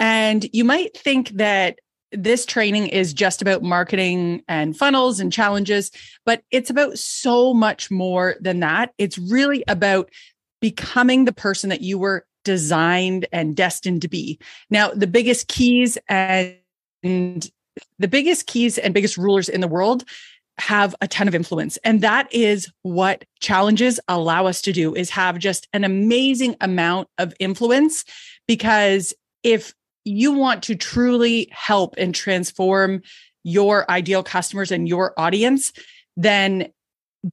And you might think that this training is just about marketing and funnels and challenges, but it's about so much more than that. It's really about becoming the person that you were designed and destined to be. Now, the biggest keys and the biggest keys and biggest rulers in the world have a ton of influence and that is what challenges allow us to do is have just an amazing amount of influence because if you want to truly help and transform your ideal customers and your audience then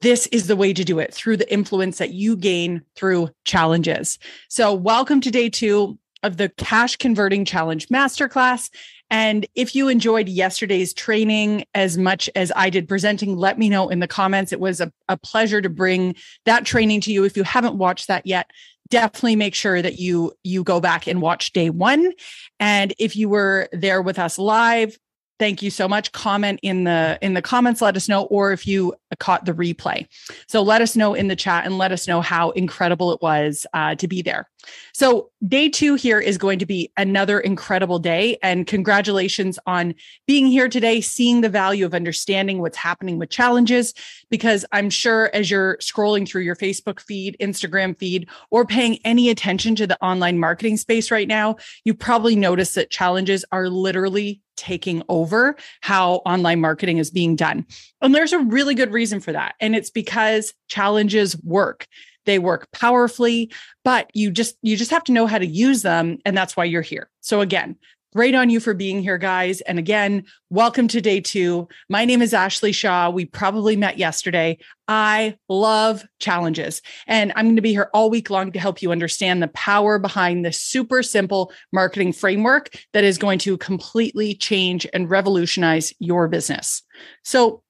this is the way to do it through the influence that you gain through challenges. So, welcome to day two of the Cash Converting Challenge Masterclass. And if you enjoyed yesterday's training as much as I did presenting, let me know in the comments. It was a, a pleasure to bring that training to you. If you haven't watched that yet, definitely make sure that you you go back and watch day one and if you were there with us live thank you so much. Comment in the in the comments. Let us know or if you caught the replay. So let us know in the chat and let us know how incredible it was uh, to be there. So day two here is going to be another incredible day and congratulations on being here today seeing the value of understanding what's happening with challenges because i'm sure as you're scrolling through your facebook feed instagram feed or paying any attention to the online marketing space right now you probably notice that challenges are literally taking over how online marketing is being done. And there's a really good reason for that. And it's because challenges work. They work powerfully, but you just you just have to know how to use them and that's why you're here. So again, Great on you for being here, guys. And again, welcome to day two. My name is Ashley Shaw. We probably met yesterday. I love challenges, and I'm going to be here all week long to help you understand the power behind this super simple marketing framework that is going to completely change and revolutionize your business. So,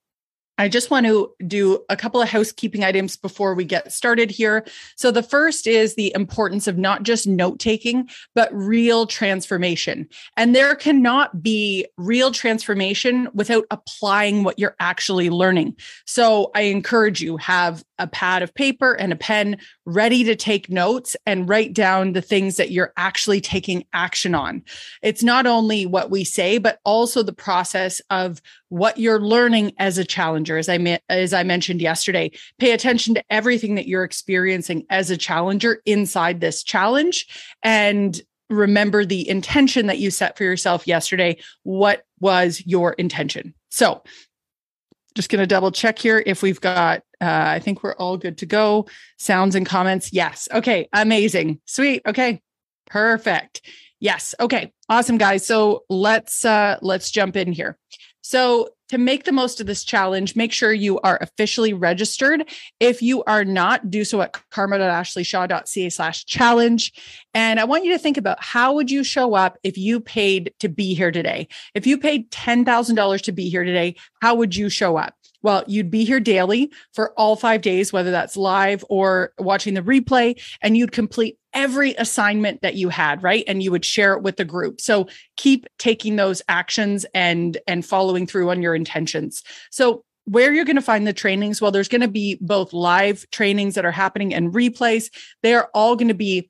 I just want to do a couple of housekeeping items before we get started here. So, the first is the importance of not just note taking, but real transformation. And there cannot be real transformation without applying what you're actually learning. So, I encourage you have a pad of paper and a pen ready to take notes and write down the things that you're actually taking action on. It's not only what we say, but also the process of what you're learning as a challenger. As I as I mentioned yesterday, pay attention to everything that you're experiencing as a challenger inside this challenge and remember the intention that you set for yourself yesterday. What was your intention? So, just going to double check here if we've got uh, I think we're all good to go. Sounds and comments. Yes. Okay. Amazing. Sweet. Okay. Perfect. Yes. Okay. Awesome guys. So let's uh let's jump in here. So to make the most of this challenge, make sure you are officially registered. If you are not, do so at karma.ashleyshaw.ca slash challenge. And I want you to think about how would you show up if you paid to be here today? If you paid $10,000 to be here today, how would you show up? Well, you'd be here daily for all five days, whether that's live or watching the replay, and you'd complete every assignment that you had right and you would share it with the group so keep taking those actions and and following through on your intentions so where you're going to find the trainings well there's going to be both live trainings that are happening and replays they are all going to be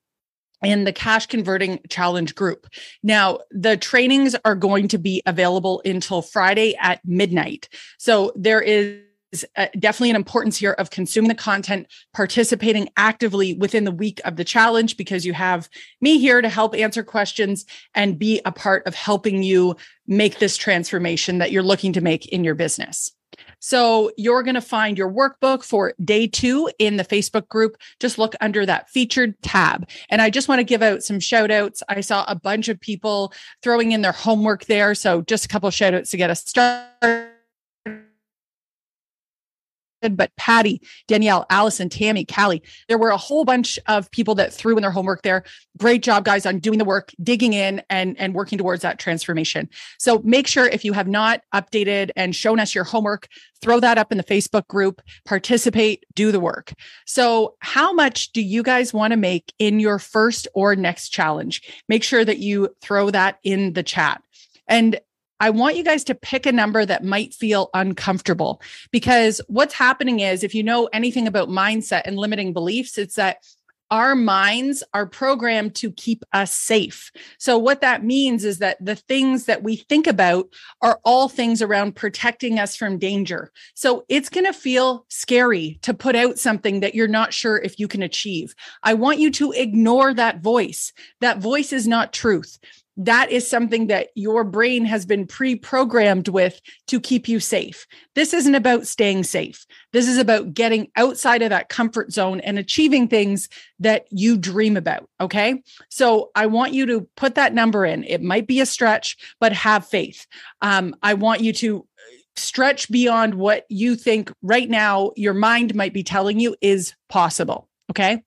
in the cash converting challenge group. Now, the trainings are going to be available until Friday at midnight. So there is uh, definitely an importance here of consuming the content, participating actively within the week of the challenge, because you have me here to help answer questions and be a part of helping you make this transformation that you're looking to make in your business. So you're going to find your workbook for day two in the Facebook group. Just look under that featured tab. And I just want to give out some shout outs. I saw a bunch of people throwing in their homework there. So just a couple shout outs to get us started but Patty, Danielle, Allison, Tammy, Callie, there were a whole bunch of people that threw in their homework there. Great job, guys, on doing the work, digging in and, and working towards that transformation. So make sure if you have not updated and shown us your homework, throw that up in the Facebook group, participate, do the work. So, how much do you guys want to make in your first or next challenge? Make sure that you throw that in the chat. And I want you guys to pick a number that might feel uncomfortable because what's happening is if you know anything about mindset and limiting beliefs, it's that our minds are programmed to keep us safe. So, what that means is that the things that we think about are all things around protecting us from danger. So, it's going to feel scary to put out something that you're not sure if you can achieve. I want you to ignore that voice. That voice is not truth that is something that your brain has been pre programmed with to keep you safe. This isn't about staying safe. This is about getting outside of that comfort zone and achieving things that you dream about. Okay. So I want you to put that number in. It might be a stretch, but have faith. Um, I want you to stretch beyond what you think right now your mind might be telling you is possible. Okay.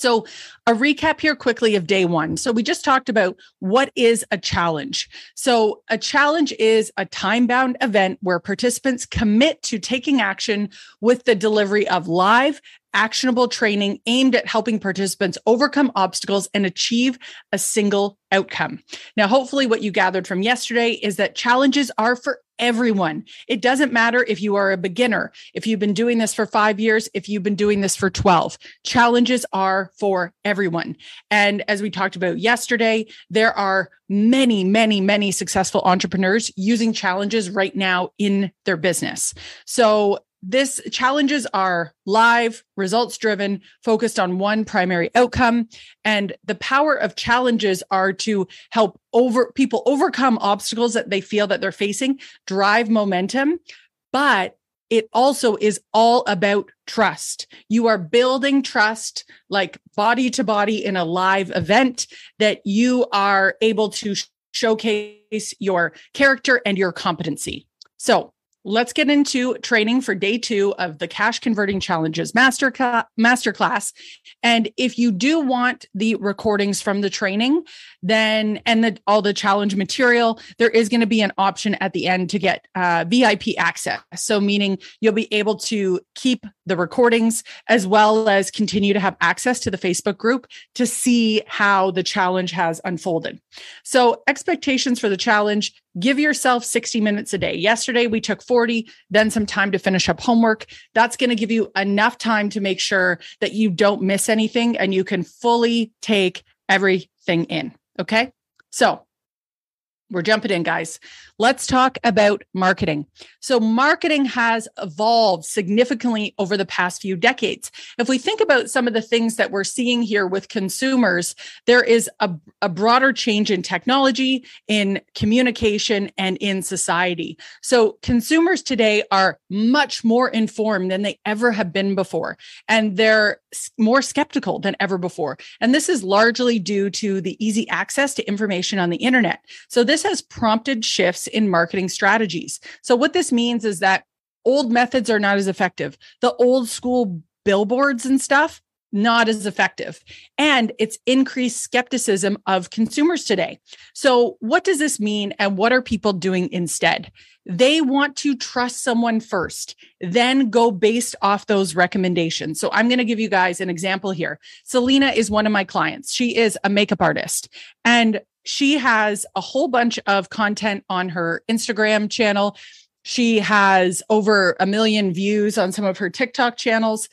So, a recap here quickly of day one. So, we just talked about what is a challenge. So, a challenge is a time bound event where participants commit to taking action with the delivery of live, actionable training aimed at helping participants overcome obstacles and achieve a single outcome. Now, hopefully, what you gathered from yesterday is that challenges are for everyone. It doesn't matter if you are a beginner, if you've been doing this for five years, if you've been doing this for 12. Challenges are for everyone. And as we talked about yesterday, there are many, many, many successful entrepreneurs using challenges right now in their business. So this challenges are live, results driven, focused on one primary outcome. And the power of challenges are to help over people overcome obstacles that they feel that they're facing, drive momentum, but it also is all about trust. You are building trust like body to body in a live event that you are able to showcase your character and your competency. So, let's get into training for day two of the cash converting challenges master masterclass and if you do want the recordings from the training then and the, all the challenge material there is going to be an option at the end to get uh, vip access. So meaning you'll be able to keep the recordings as well as continue to have access to the facebook group to see how the challenge has unfolded. So expectations for the challenge give yourself 60 minutes a day. Yesterday we took 40, then some time to finish up homework. That's going to give you enough time to make sure that you don't miss anything and you can fully take everything in. Okay. So we're jumping in, guys. Let's talk about marketing. So, marketing has evolved significantly over the past few decades. If we think about some of the things that we're seeing here with consumers, there is a, a broader change in technology, in communication, and in society. So, consumers today are much more informed than they ever have been before, and they're more skeptical than ever before. And this is largely due to the easy access to information on the internet. So, this has prompted shifts in marketing strategies. So, what this means is that old methods are not as effective. The old school billboards and stuff, not as effective. And it's increased skepticism of consumers today. So, what does this mean? And what are people doing instead? They want to trust someone first, then go based off those recommendations. So, I'm going to give you guys an example here. Selena is one of my clients. She is a makeup artist. And she has a whole bunch of content on her Instagram channel. She has over a million views on some of her TikTok channels.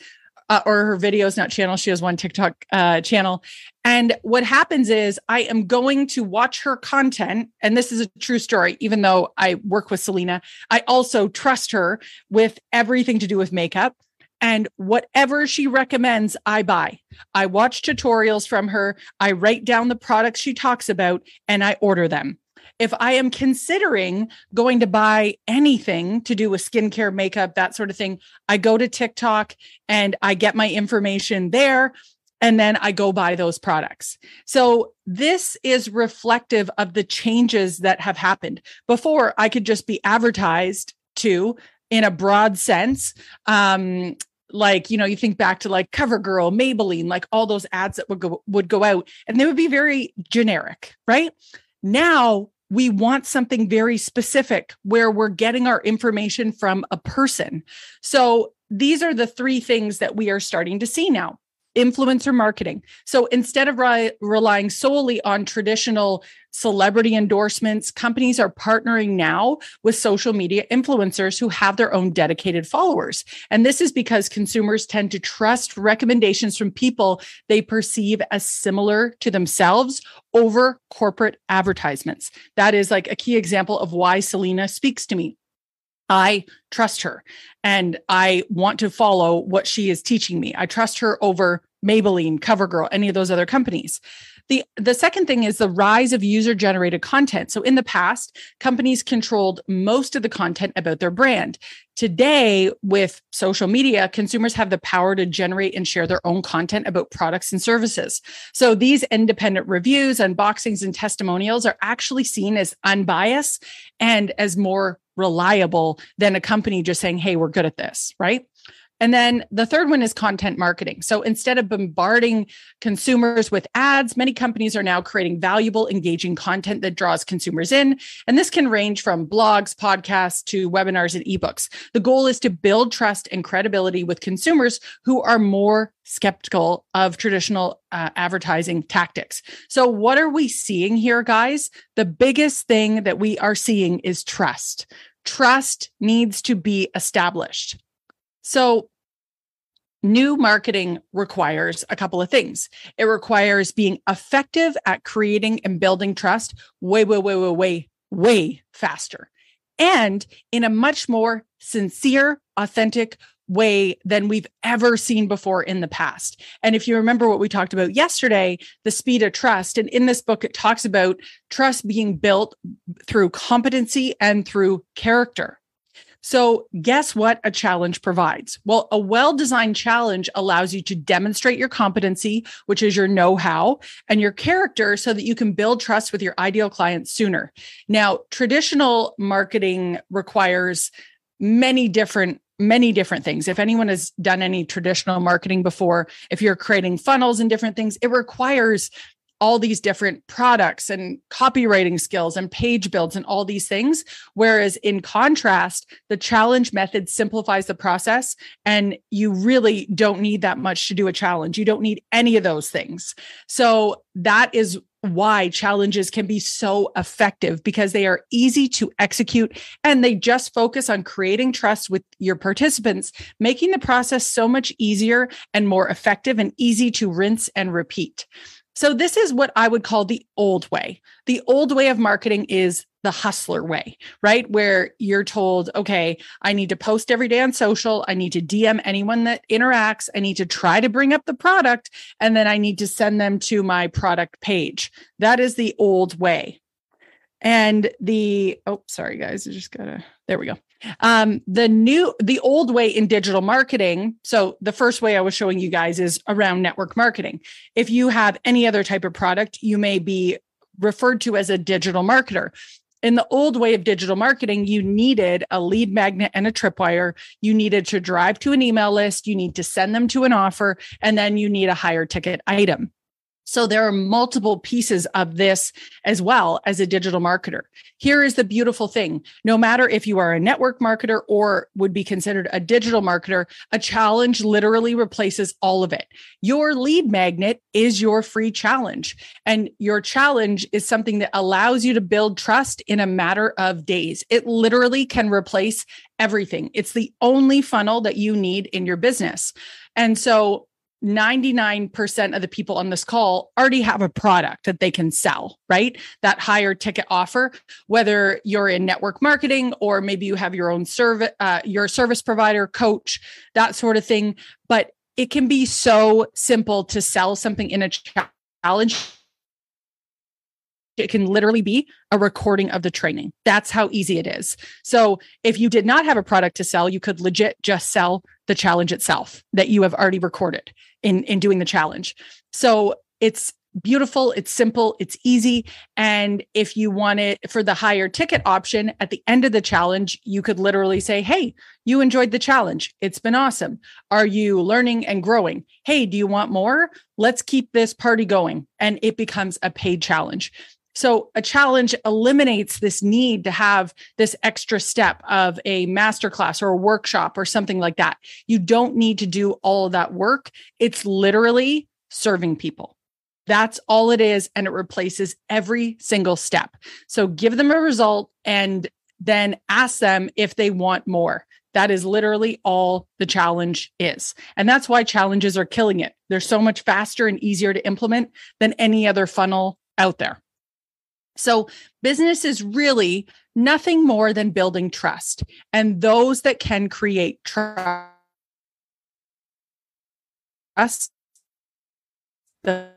uh, or her videos, not channel. She has one TikTok uh, channel. And what happens is I am going to watch her content. And this is a true story, even though I work with Selena, I also trust her with everything to do with makeup. And whatever she recommends, I buy. I watch tutorials from her. I write down the products she talks about and I order them if I am considering going to buy anything to do with skincare, makeup, that sort of thing, I go to TikTok and I get my information there. And then I go buy those products. So this is reflective of the changes that have happened. Before, I could just be advertised to in a broad sense. Um, like you know you think back to like covergirl maybelline like all those ads that would go would go out and they would be very generic right now we want something very specific where we're getting our information from a person. So these are the three things that we are starting to see now influencer marketing. So instead of re- relying solely on traditional celebrity endorsements, companies are partnering now with social media influencers who have their own dedicated followers. And this is because consumers tend to trust recommendations from people they perceive as similar to themselves over corporate advertisements. That is like a key example of why Selena speaks to me. I trust her and I want to follow what she is teaching me. I trust her over Maybelline, CoverGirl, any of those other companies. The, the second thing is the rise of user generated content. So in the past, companies controlled most of the content about their brand. Today, with social media, consumers have the power to generate and share their own content about products and services. So these independent reviews, unboxings, and testimonials are actually seen as unbiased and as more reliable than a company just saying, Hey, we're good at this, right? And then the third one is content marketing. So instead of bombarding consumers with ads, many companies are now creating valuable, engaging content that draws consumers in. And this can range from blogs, podcasts to webinars and ebooks. The goal is to build trust and credibility with consumers who are more skeptical of traditional uh, advertising tactics. So, what are we seeing here, guys? The biggest thing that we are seeing is trust. Trust needs to be established. So, new marketing requires a couple of things. It requires being effective at creating and building trust way, way, way, way, way, way faster and in a much more sincere, authentic way than we've ever seen before in the past. And if you remember what we talked about yesterday, the speed of trust, and in this book, it talks about trust being built through competency and through character. So, guess what a challenge provides? Well, a well designed challenge allows you to demonstrate your competency, which is your know how, and your character so that you can build trust with your ideal clients sooner. Now, traditional marketing requires many different many different things. If anyone has done any traditional marketing before, if you're creating funnels and different things, it requires all these different products and copywriting skills and page builds and all these things. Whereas in contrast, the challenge method simplifies the process and you really don't need that much to do a challenge. You don't need any of those things. So that is why challenges can be so effective because they are easy to execute and they just focus on creating trust with your participants, making the process so much easier and more effective and easy to rinse and repeat. So, this is what I would call the old way. The old way of marketing is the hustler way, right? Where you're told, okay, I need to post every day on social. I need to DM anyone that interacts. I need to try to bring up the product, and then I need to send them to my product page. That is the old way. And the, oh, sorry, guys, I just gotta, there we go. Um, the new, the old way in digital marketing. So the first way I was showing you guys is around network marketing. If you have any other type of product, you may be referred to as a digital marketer. In the old way of digital marketing, you needed a lead magnet and a tripwire. You needed to drive to an email list. You need to send them to an offer, and then you need a higher ticket item. So there are multiple pieces of this as well as a digital marketer. Here is the beautiful thing. No matter if you are a network marketer or would be considered a digital marketer, a challenge literally replaces all of it. Your lead magnet is your free challenge. And your challenge is something that allows you to build trust in a matter of days. It literally can replace everything. It's the only funnel that you need in your business. And so 99% of the people on this call already have a product that they can sell, right? That higher ticket offer, whether you're in network marketing or maybe you have your own service, uh, your service provider, coach, that sort of thing. But it can be so simple to sell something in a challenge. It can literally be a recording of the training. That's how easy it is. So if you did not have a product to sell, you could legit just sell the challenge itself that you have already recorded in in doing the challenge. So it's beautiful, it's simple, it's easy. And if you want it for the higher ticket option at the end of the challenge, you could literally say, Hey, you enjoyed the challenge. It's been awesome. Are you learning and growing? Hey, do you want more? Let's keep this party going. And it becomes a paid challenge. So a challenge eliminates this need to have this extra step of a masterclass or a workshop or something like that. You don't need to do all of that work. It's literally serving people. That's all it is. And it replaces every single step. So give them a result and then ask them if they want more. That is literally all the challenge is. And that's why challenges are killing it. They're so much faster and easier to implement than any other funnel out there. So, business is really nothing more than building trust. And those that can create trust, the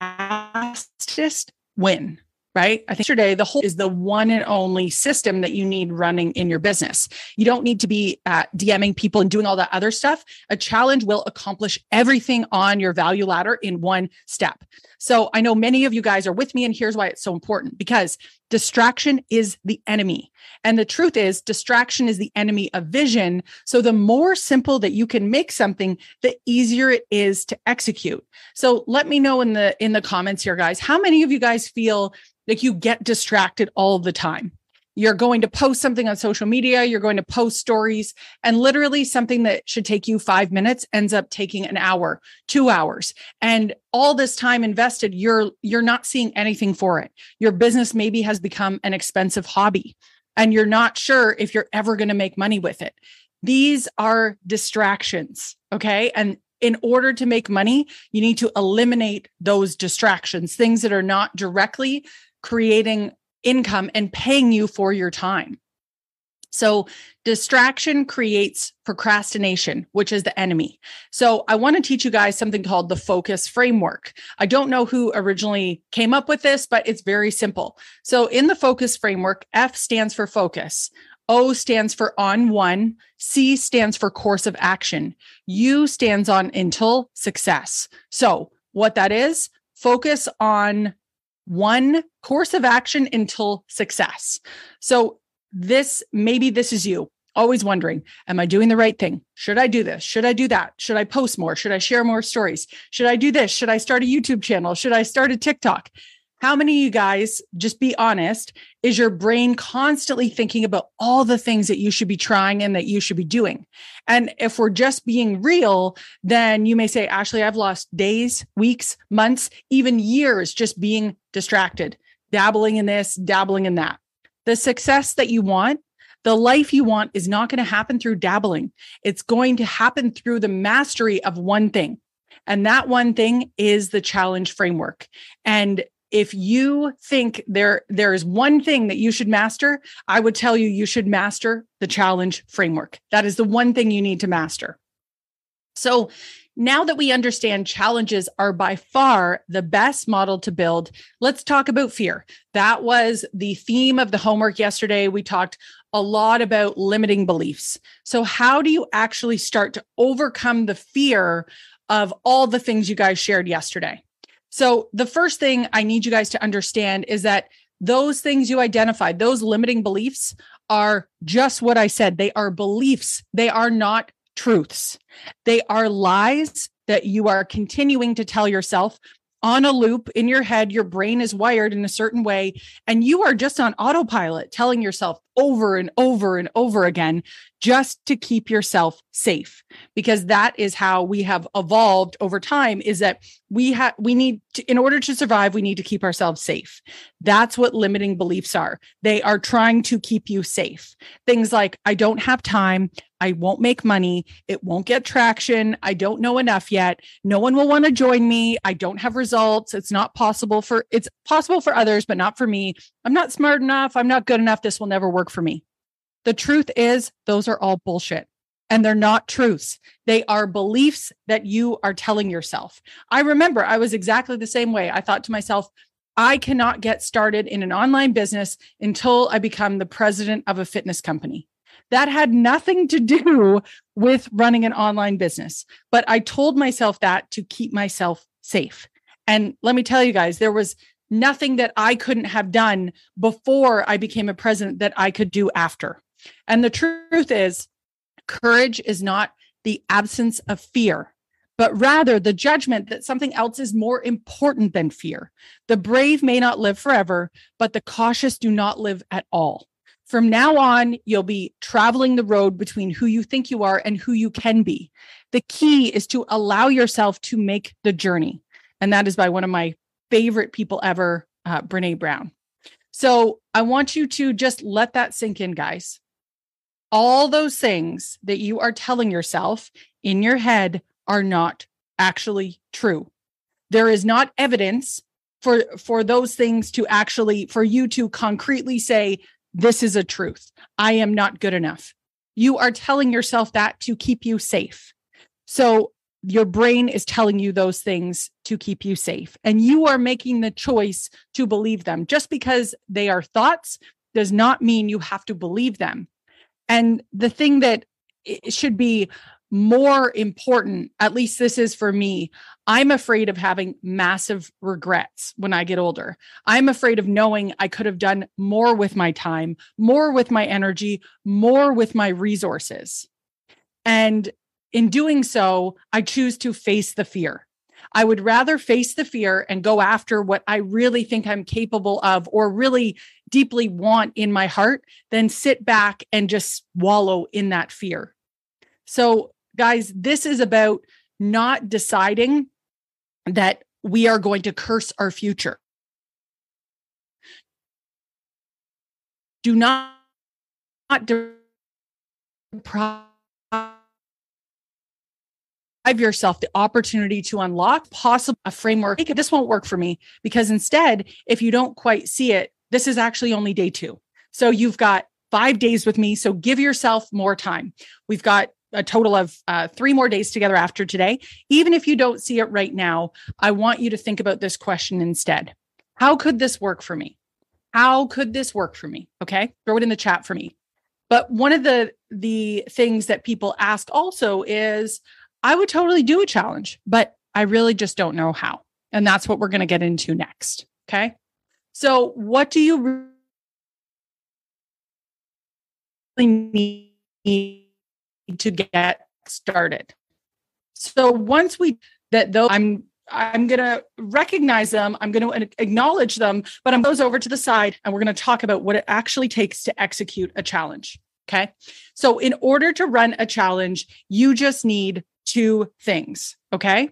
fastest win right? I think yesterday, the whole is the one and only system that you need running in your business. You don't need to be uh, DMing people and doing all that other stuff. A challenge will accomplish everything on your value ladder in one step. So I know many of you guys are with me, and here's why it's so important because distraction is the enemy. And the truth is, distraction is the enemy of vision. So the more simple that you can make something, the easier it is to execute. So let me know in the in the comments here guys, how many of you guys feel like you get distracted all the time. You're going to post something on social media, you're going to post stories, and literally something that should take you five minutes ends up taking an hour, two hours. And all this time invested, you're you're not seeing anything for it. Your business maybe has become an expensive hobby, and you're not sure if you're ever going to make money with it. These are distractions. Okay. And in order to make money, you need to eliminate those distractions, things that are not directly creating income and paying you for your time. So, distraction creates procrastination, which is the enemy. So, I want to teach you guys something called the focus framework. I don't know who originally came up with this, but it's very simple. So, in the focus framework, F stands for focus, O stands for on one, C stands for course of action, U stands on until success. So, what that is, focus on one course of action until success. So, this maybe this is you always wondering, am I doing the right thing? Should I do this? Should I do that? Should I post more? Should I share more stories? Should I do this? Should I start a YouTube channel? Should I start a TikTok? How many of you guys, just be honest, is your brain constantly thinking about all the things that you should be trying and that you should be doing? And if we're just being real, then you may say, Ashley, I've lost days, weeks, months, even years just being distracted, dabbling in this, dabbling in that. The success that you want the life you want is not going to happen through dabbling. It's going to happen through the mastery of one thing. And that one thing is the challenge framework. And if you think there there is one thing that you should master, I would tell you you should master the challenge framework. That is the one thing you need to master. So, now that we understand challenges are by far the best model to build, let's talk about fear. That was the theme of the homework yesterday. We talked a lot about limiting beliefs. So, how do you actually start to overcome the fear of all the things you guys shared yesterday? So, the first thing I need you guys to understand is that those things you identified, those limiting beliefs, are just what I said. They are beliefs, they are not truths. They are lies that you are continuing to tell yourself on a loop in your head. Your brain is wired in a certain way, and you are just on autopilot, telling yourself over and over and over again just to keep yourself safe. Because that is how we have evolved over time is that we have we need to, in order to survive we need to keep ourselves safe. That's what limiting beliefs are. They are trying to keep you safe. Things like i don't have time. I won't make money. It won't get traction. I don't know enough yet. No one will want to join me. I don't have results. It's not possible for it's possible for others but not for me. I'm not smart enough. I'm not good enough. This will never work for me the truth is, those are all bullshit and they're not truths. They are beliefs that you are telling yourself. I remember I was exactly the same way. I thought to myself, I cannot get started in an online business until I become the president of a fitness company. That had nothing to do with running an online business, but I told myself that to keep myself safe. And let me tell you guys, there was nothing that I couldn't have done before I became a president that I could do after. And the truth is, courage is not the absence of fear, but rather the judgment that something else is more important than fear. The brave may not live forever, but the cautious do not live at all. From now on, you'll be traveling the road between who you think you are and who you can be. The key is to allow yourself to make the journey. And that is by one of my favorite people ever, uh, Brene Brown. So I want you to just let that sink in, guys all those things that you are telling yourself in your head are not actually true. There is not evidence for for those things to actually for you to concretely say this is a truth. I am not good enough. You are telling yourself that to keep you safe. So your brain is telling you those things to keep you safe and you are making the choice to believe them. Just because they are thoughts does not mean you have to believe them. And the thing that should be more important, at least this is for me, I'm afraid of having massive regrets when I get older. I'm afraid of knowing I could have done more with my time, more with my energy, more with my resources. And in doing so, I choose to face the fear. I would rather face the fear and go after what I really think I'm capable of or really deeply want in my heart than sit back and just wallow in that fear. So, guys, this is about not deciding that we are going to curse our future. Do not, not deprive yourself the opportunity to unlock possible a framework. This won't work for me because instead, if you don't quite see it, this is actually only day two. So you've got five days with me. So give yourself more time. We've got a total of uh, three more days together after today. Even if you don't see it right now, I want you to think about this question instead. How could this work for me? How could this work for me? Okay. Throw it in the chat for me. But one of the the things that people ask also is I would totally do a challenge, but I really just don't know how. And that's what we're going to get into next. Okay. So, what do you really need to get started? So, once we that though I'm I'm going to recognize them. I'm going to acknowledge them, but I'm those over to the side and we're going to talk about what it actually takes to execute a challenge. Okay. So, in order to run a challenge, you just need two things. Okay.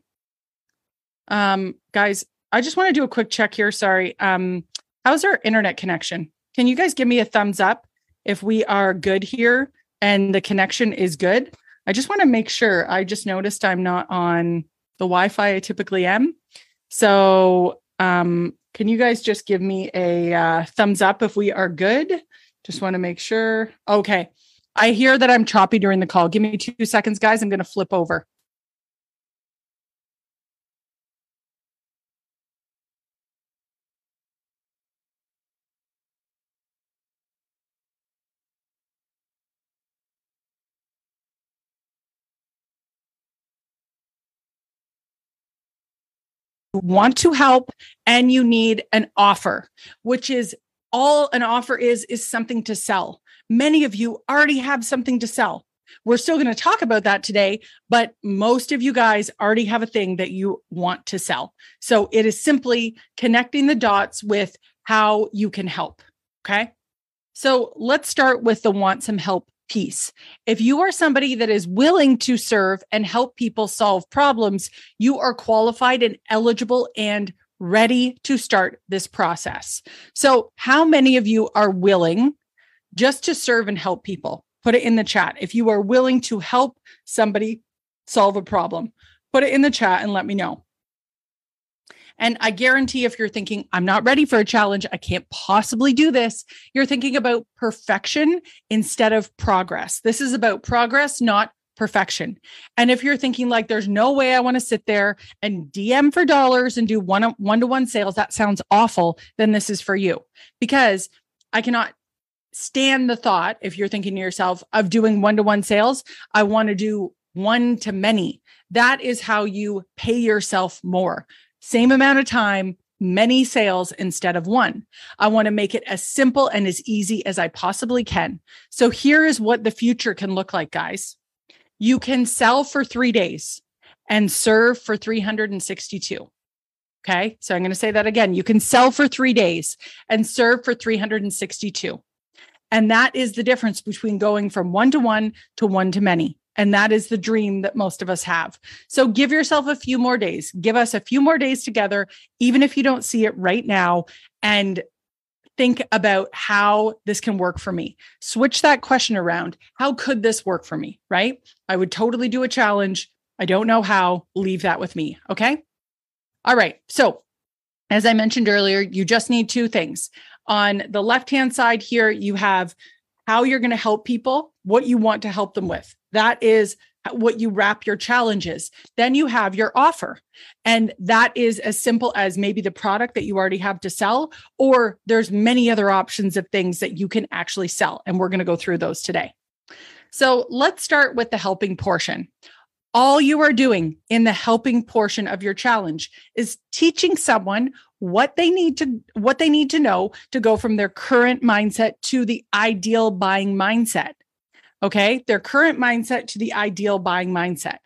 Um, guys, I just want to do a quick check here. Sorry. Um, how's our internet connection? Can you guys give me a thumbs up if we are good here and the connection is good? I just want to make sure. I just noticed I'm not on the Wi Fi I typically am. So, um, can you guys just give me a uh, thumbs up if we are good? Just want to make sure. Okay. I hear that I'm choppy during the call. Give me two seconds, guys. I'm going to flip over. Want to help and you need an offer, which is all an offer is is something to sell. Many of you already have something to sell. We're still going to talk about that today, but most of you guys already have a thing that you want to sell. So it is simply connecting the dots with how you can help. Okay. So let's start with the want some help piece. If you are somebody that is willing to serve and help people solve problems, you are qualified and eligible and ready to start this process. So, how many of you are willing just to serve and help people? Put it in the chat. If you are willing to help somebody solve a problem, put it in the chat and let me know. And I guarantee if you're thinking, I'm not ready for a challenge, I can't possibly do this, you're thinking about perfection instead of progress. This is about progress, not perfection. And if you're thinking like there's no way I want to sit there and DM for dollars and do one one to one sales, that sounds awful, then this is for you. Because I cannot stand the thought if you're thinking to yourself of doing one to one sales, I want to do one to many. That is how you pay yourself more same amount of time, many sales instead of one. I want to make it as simple and as easy as I possibly can. So here is what the future can look like, guys. You can sell for three days and serve for 362. Okay. So I'm going to say that again. You can sell for three days and serve for 362. And that is the difference between going from one to one to one to many. And that is the dream that most of us have. So give yourself a few more days. Give us a few more days together, even if you don't see it right now, and think about how this can work for me. Switch that question around. How could this work for me? Right? I would totally do a challenge. I don't know how. Leave that with me. Okay. All right. So, as I mentioned earlier, you just need two things. On the left hand side here, you have how you're going to help people, what you want to help them with. That is what you wrap your challenges. Then you have your offer. And that is as simple as maybe the product that you already have to sell, or there's many other options of things that you can actually sell. And we're going to go through those today. So let's start with the helping portion. All you are doing in the helping portion of your challenge is teaching someone what they need to what they need to know to go from their current mindset to the ideal buying mindset. Okay. Their current mindset to the ideal buying mindset.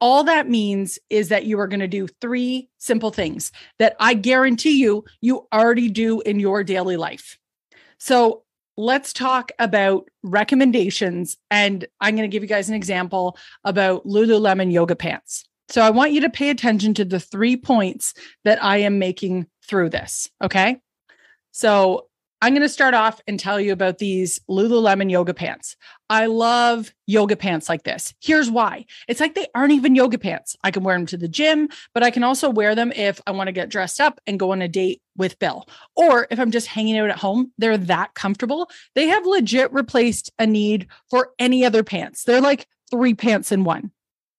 All that means is that you are going to do three simple things that I guarantee you, you already do in your daily life. So let's talk about recommendations. And I'm going to give you guys an example about Lululemon yoga pants. So I want you to pay attention to the three points that I am making through this. Okay. So I'm going to start off and tell you about these Lululemon yoga pants. I love yoga pants like this. Here's why it's like they aren't even yoga pants. I can wear them to the gym, but I can also wear them if I want to get dressed up and go on a date with Bill. Or if I'm just hanging out at home, they're that comfortable. They have legit replaced a need for any other pants. They're like three pants in one.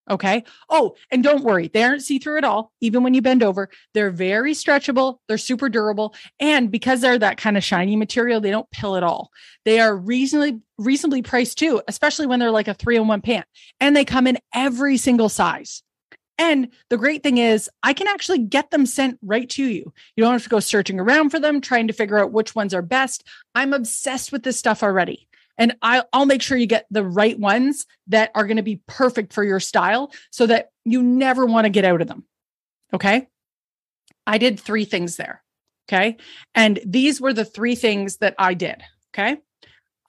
Okay. Oh, and don't worry, they aren't see through at all, even when you bend over. They're very stretchable, they're super durable. And because they're that kind of shiny material, they don't pill at all. They are reasonably, reasonably priced too, especially when they're like a three in one pant. And they come in every single size. And the great thing is, I can actually get them sent right to you. You don't have to go searching around for them, trying to figure out which ones are best. I'm obsessed with this stuff already. And I'll, make sure you get the right ones that are going to be perfect for your style so that you never want to get out of them. Okay. I did three things there. Okay. And these were the three things that I did. Okay.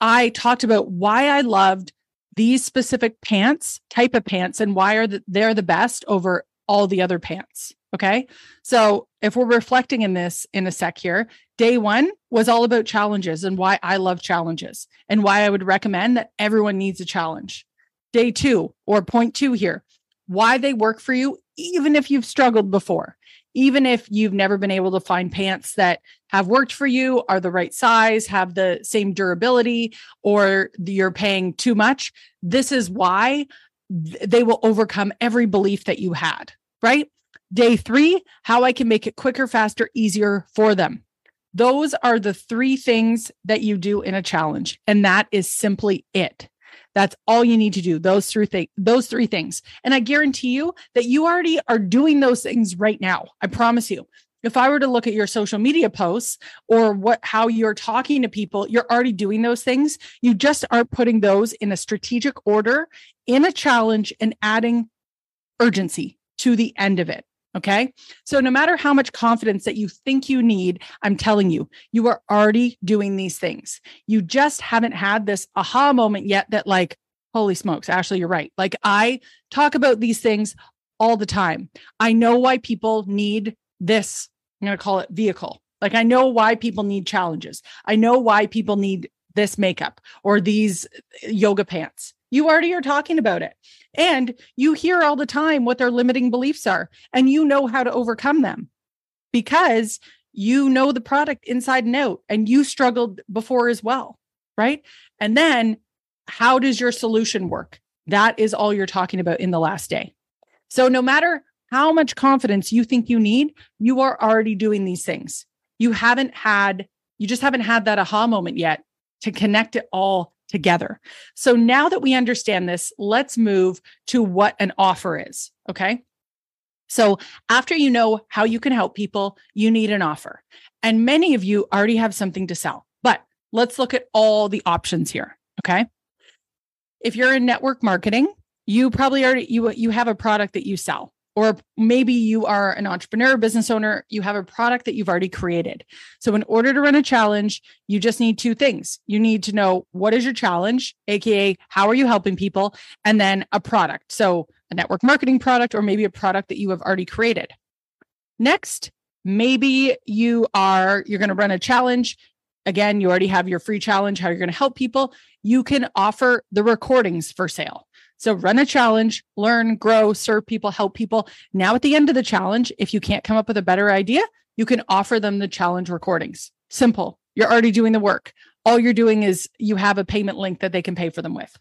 I talked about why I loved these specific pants, type of pants, and why are the, they're the best over all the other pants. Okay. So if we're reflecting in this in a sec here, day one was all about challenges and why I love challenges and why I would recommend that everyone needs a challenge. Day two, or point two here, why they work for you, even if you've struggled before, even if you've never been able to find pants that have worked for you, are the right size, have the same durability, or you're paying too much. This is why they will overcome every belief that you had right? Day three, how I can make it quicker, faster, easier for them. Those are the three things that you do in a challenge. And that is simply it. That's all you need to do. Those three things, those three things. And I guarantee you that you already are doing those things right now. I promise you. if I were to look at your social media posts or what how you're talking to people, you're already doing those things. You just aren't putting those in a strategic order in a challenge and adding urgency to the end of it. Okay. So no matter how much confidence that you think you need, I'm telling you, you are already doing these things. You just haven't had this aha moment yet that, like, holy smokes, Ashley, you're right. Like, I talk about these things all the time. I know why people need this, I'm going to call it vehicle. Like, I know why people need challenges. I know why people need this makeup or these yoga pants. You already are talking about it. And you hear all the time what their limiting beliefs are, and you know how to overcome them because you know the product inside and out, and you struggled before as well. Right. And then how does your solution work? That is all you're talking about in the last day. So, no matter how much confidence you think you need, you are already doing these things. You haven't had, you just haven't had that aha moment yet to connect it all together. So now that we understand this, let's move to what an offer is. Okay. So after you know how you can help people, you need an offer. And many of you already have something to sell, but let's look at all the options here. Okay. If you're in network marketing, you probably already you you have a product that you sell or maybe you are an entrepreneur, business owner, you have a product that you've already created. So, in order to run a challenge, you just need two things. You need to know what is your challenge, AKA, how are you helping people? And then a product. So, a network marketing product, or maybe a product that you have already created. Next, maybe you are, you're going to run a challenge. Again, you already have your free challenge, how you're going to help people. You can offer the recordings for sale. So run a challenge, learn, grow, serve people, help people. Now, at the end of the challenge, if you can't come up with a better idea, you can offer them the challenge recordings. Simple. You're already doing the work. All you're doing is you have a payment link that they can pay for them with.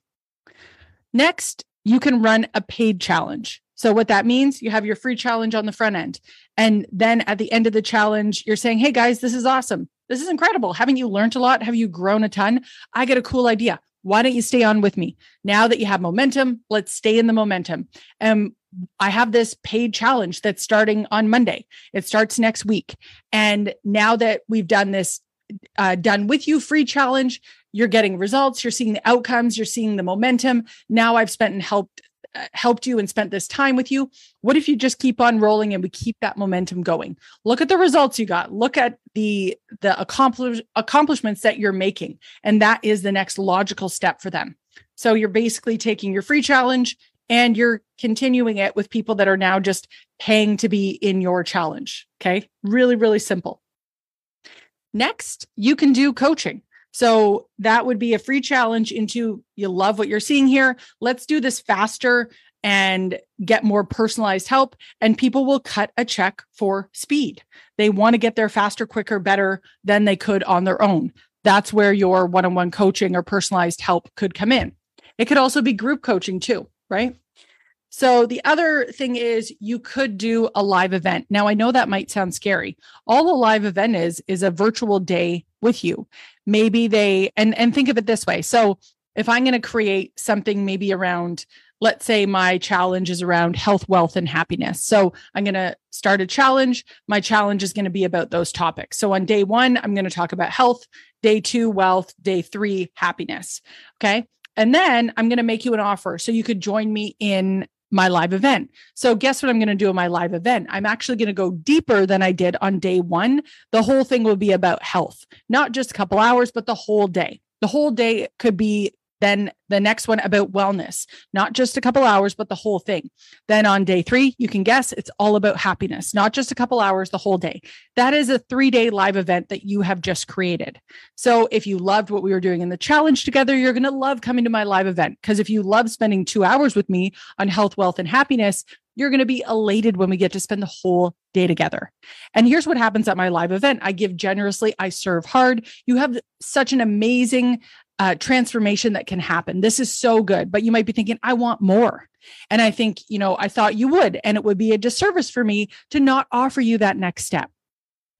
Next, you can run a paid challenge. So, what that means, you have your free challenge on the front end. And then at the end of the challenge, you're saying, Hey guys, this is awesome. This is incredible. Haven't you learned a lot? Have you grown a ton? I get a cool idea why don't you stay on with me? Now that you have momentum let's stay in the momentum. And i have this paid challenge that's starting on monday. It starts next week. And now that we've done this uh, done with you free challenge you're getting results you're seeing the outcomes you're seeing the momentum. Now i've spent and helped Uh, helped you and spent this time with you what if you just keep on rolling and we keep that momentum going? Look at the results you got. Look at the the accomplish, accomplishments that you're making and that is the next logical step for them. So you're basically taking your free challenge and you're continuing it with people that are now just paying to be in your challenge okay? Really really simple. Next you can do coaching so that would be a free challenge into you love what you're seeing here. Let's do this faster and get more personalized help. And people will cut a check for speed. They want to get there faster, quicker, better than they could on their own. That's where your one on one coaching or personalized help could come in. It could also be group coaching too, right? So the other thing is you could do a live event. Now I know that might sound scary. All a live event is is a virtual day with you. Maybe they and and think of it this way. So if I'm going to create something maybe around let's say my challenge is around health, wealth and happiness. So I'm going to start a challenge. My challenge is going to be about those topics. So on day 1, I'm going to talk about health, day 2 wealth, day 3 happiness. Okay? And then I'm going to make you an offer. So you could join me in my live event. So, guess what I'm going to do in my live event? I'm actually going to go deeper than I did on day one. The whole thing will be about health, not just a couple hours, but the whole day. The whole day could be then the next one about wellness, not just a couple hours, but the whole thing. Then on day three, you can guess it's all about happiness, not just a couple hours, the whole day. That is a three day live event that you have just created. So if you loved what we were doing in the challenge together, you're going to love coming to my live event. Because if you love spending two hours with me on health, wealth, and happiness, you're going to be elated when we get to spend the whole day together. And here's what happens at my live event I give generously, I serve hard. You have such an amazing uh, transformation that can happen. This is so good, but you might be thinking, I want more. And I think, you know, I thought you would, and it would be a disservice for me to not offer you that next step.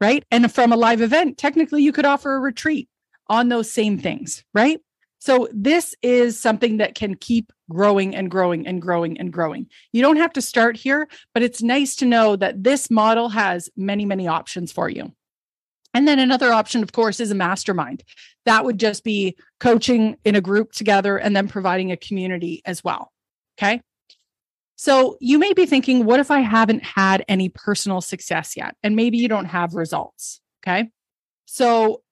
Right. And from a live event, technically, you could offer a retreat on those same things. Right. So this is something that can keep growing and growing and growing and growing. You don't have to start here, but it's nice to know that this model has many, many options for you. And then another option, of course, is a mastermind. That would just be coaching in a group together and then providing a community as well. Okay. So you may be thinking, what if I haven't had any personal success yet? And maybe you don't have results. Okay. So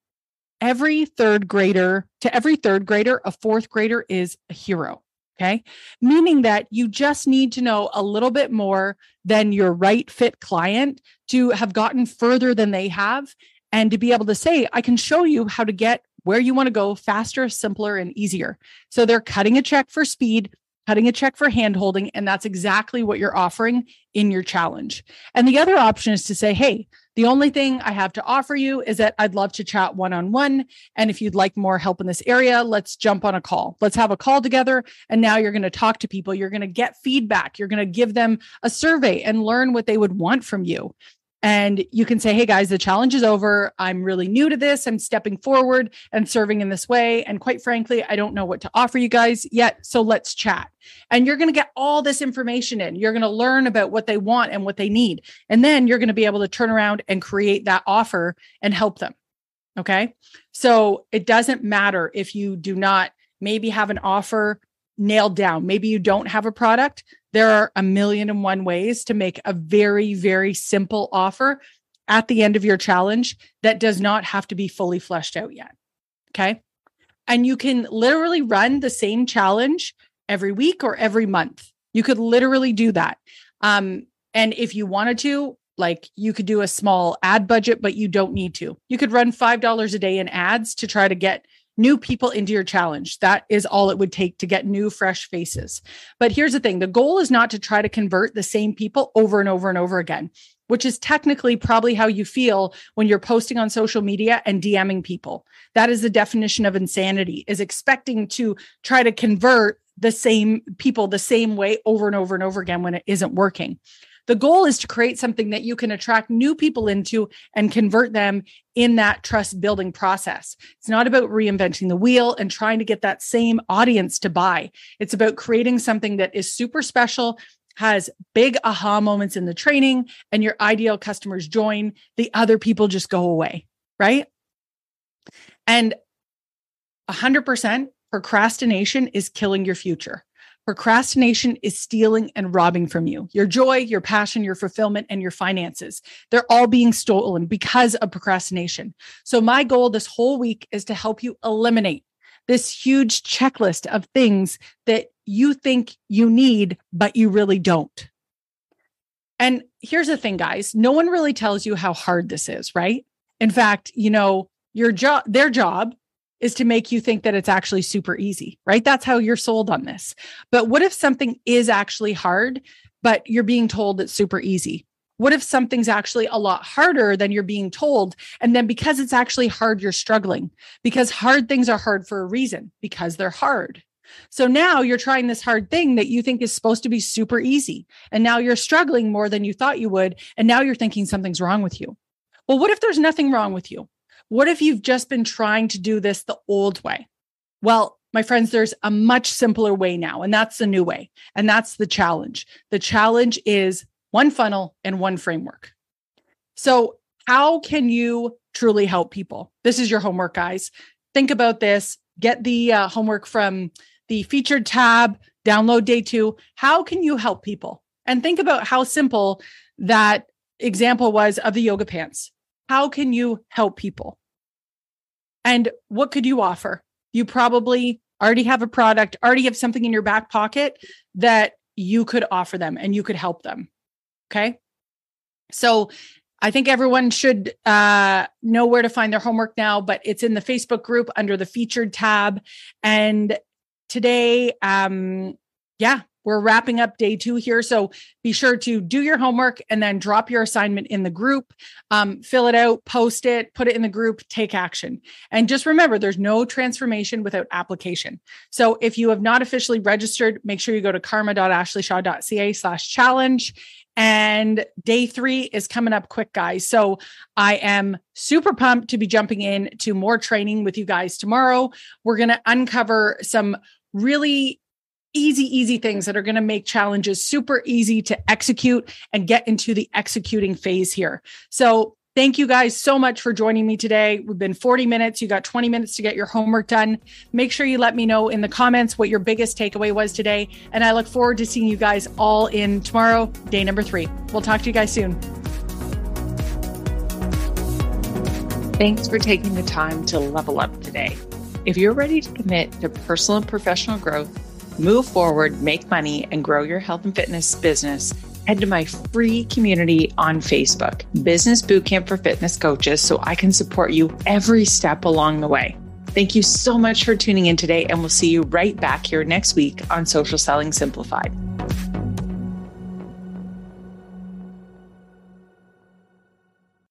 every third grader, to every third grader, a fourth grader is a hero. Okay. Meaning that you just need to know a little bit more than your right fit client to have gotten further than they have and to be able to say, I can show you how to get where you want to go faster, simpler, and easier. So they're cutting a check for speed, cutting a check for handholding, and that's exactly what you're offering in your challenge. And the other option is to say, hey, the only thing I have to offer you is that I'd love to chat one on one. And if you'd like more help in this area, let's jump on a call. Let's have a call together. And now you're going to talk to people. You're going to get feedback. You're going to give them a survey and learn what they would want from you. And you can say, hey guys, the challenge is over. I'm really new to this. I'm stepping forward and serving in this way. And quite frankly, I don't know what to offer you guys yet. So let's chat. And you're going to get all this information in. You're going to learn about what they want and what they need. And then you're going to be able to turn around and create that offer and help them. Okay. So it doesn't matter if you do not maybe have an offer nailed down. Maybe you don't have a product. There are a million and one ways to make a very, very simple offer at the end of your challenge that does not have to be fully fleshed out yet. Okay. And you can literally run the same challenge every week or every month. You could literally do that. Um, and if you wanted to, like you could do a small ad budget, but you don't need to. You could run $5 a day in ads to try to get new people into your challenge. That is all it would take to get new, fresh faces. But here's the thing the goal is not to try to convert the same people over and over and over again, which is technically probably how you feel when you're posting on social media and DMing people. That is the definition of insanity, is expecting to try to convert the same people the same way over and over and over again when it isn't working. The goal is to create something that you can attract new people into and convert them in that trust building process. It's not about reinventing the wheel and trying to get that same audience to buy. It's about creating something that is super special, has big aha moments in the training, and your ideal customers join. The other people just go away, right? And 100% procrastination is killing your future. Procrastination is stealing and robbing from you your joy, your passion, your fulfillment, and your finances. They're all being stolen because of procrastination. So, my goal this whole week is to help you eliminate this huge checklist of things that you think you need, but you really don't. And here's the thing, guys no one really tells you how hard this is, right? In fact, you know, your job, their job is to make you think that it's actually super easy, right? That's how you're sold on this. But what if something is actually hard, but you're being told it's super easy? What if something's actually a lot harder than you're being told? And then because it's actually hard, you're struggling because hard things are hard for a reason because they're hard. So now you're trying this hard thing that you think is supposed to be super easy. And now you're struggling more than you thought you would. And now you're thinking something's wrong with you. Well, what if there's nothing wrong with you? What if you've just been trying to do this the old way? Well, my friends, there's a much simpler way now, and that's the new way. And that's the challenge. The challenge is one funnel and one framework. So, how can you truly help people? This is your homework, guys. Think about this. Get the uh, homework from the featured tab, download day two. How can you help people? And think about how simple that example was of the yoga pants. How can you help people? And what could you offer? You probably already have a product, already have something in your back pocket that you could offer them and you could help them. Okay. So I think everyone should uh, know where to find their homework now, but it's in the Facebook group under the featured tab. And today, um, yeah, we're wrapping up day two here. So be sure to do your homework and then drop your assignment in the group, um, fill it out, post it, put it in the group, take action. And just remember, there's no transformation without application. So if you have not officially registered, make sure you go to karma.ashleyshaw.ca slash challenge. And day three is coming up quick, guys. So I am super pumped to be jumping in to more training with you guys tomorrow. We're going to uncover some really easy, easy things that are going to make challenges super easy to execute and get into the executing phase here. So Thank you guys so much for joining me today. We've been 40 minutes. You got 20 minutes to get your homework done. Make sure you let me know in the comments what your biggest takeaway was today. And I look forward to seeing you guys all in tomorrow, day number three. We'll talk to you guys soon. Thanks for taking the time to level up today. If you're ready to commit to personal and professional growth, move forward, make money, and grow your health and fitness business, head to my free community on Facebook, Business Bootcamp for Fitness Coaches, so I can support you every step along the way. Thank you so much for tuning in today, and we'll see you right back here next week on Social Selling Simplified.